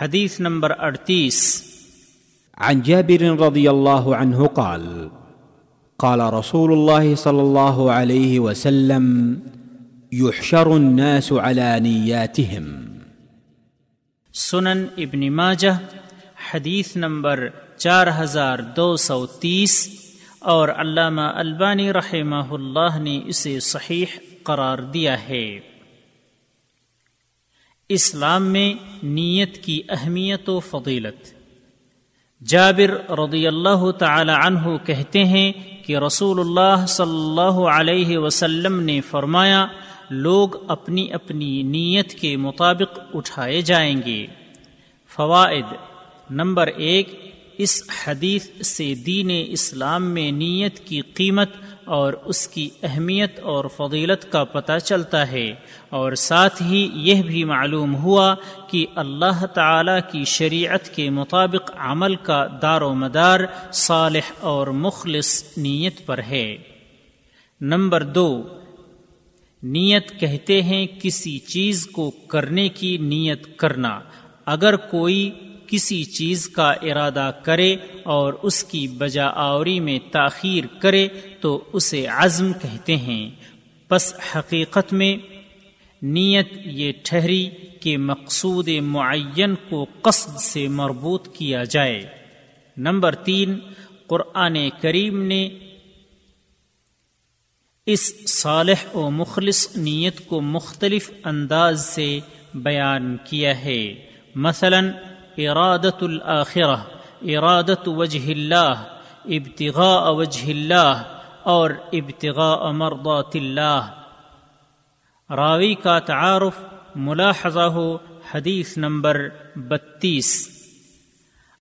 حدیث نمبر اڑتیس۔ عن جابر رضي الله عنه قال قال رسول الله صلى الله عليه وسلم يحشر الناس على نياتهم سنن ابن ماجہ حدیث نمبر چار ہزار دو سو تیس اور علامہ البانی رحمہ اللہ نے اسے صحیح قرار دیا ہے۔ اسلام میں نیت کی اہمیت و فضیلت۔ جابر رضی اللہ تعالی عنہ کہتے ہیں کہ رسول اللہ صلی اللہ علیہ وسلم نے فرمایا، لوگ اپنی اپنی نیت کے مطابق اٹھائے جائیں گے۔ فوائد نمبر ایک اس حدیث سے دین اسلام میں نیت کی قیمت اور اس کی اہمیت اور فضیلت کا پتہ چلتا ہے اور ساتھ ہی یہ بھی معلوم ہوا کہ اللہ تعالی کی شریعت کے مطابق عمل کا دار و مدار صالح اور مخلص نیت پر ہے۔ نمبر دو، نیت کہتے ہیں کسی چیز کو کرنے کی نیت کرنا۔ اگر کوئی کسی چیز کا ارادہ کرے اور اس کی بجا آوری میں تاخیر کرے تو اسے عزم کہتے ہیں۔ پس حقیقت میں نیت یہ ٹھہری کہ مقصود معین کو قصد سے مربوط کیا جائے۔ نمبر تین، قرآن کریم نے اس صالح و مخلص نیت کو مختلف انداز سے بیان کیا ہے۔ مثلاً ارادت الآخرہ ارادت وجہ اللہ ابتغاء وجہ اللہ اور ابتغاء مرضات اللہ راوی کا تعارف ملاحظہ ہو حدیث نمبر بتیس۔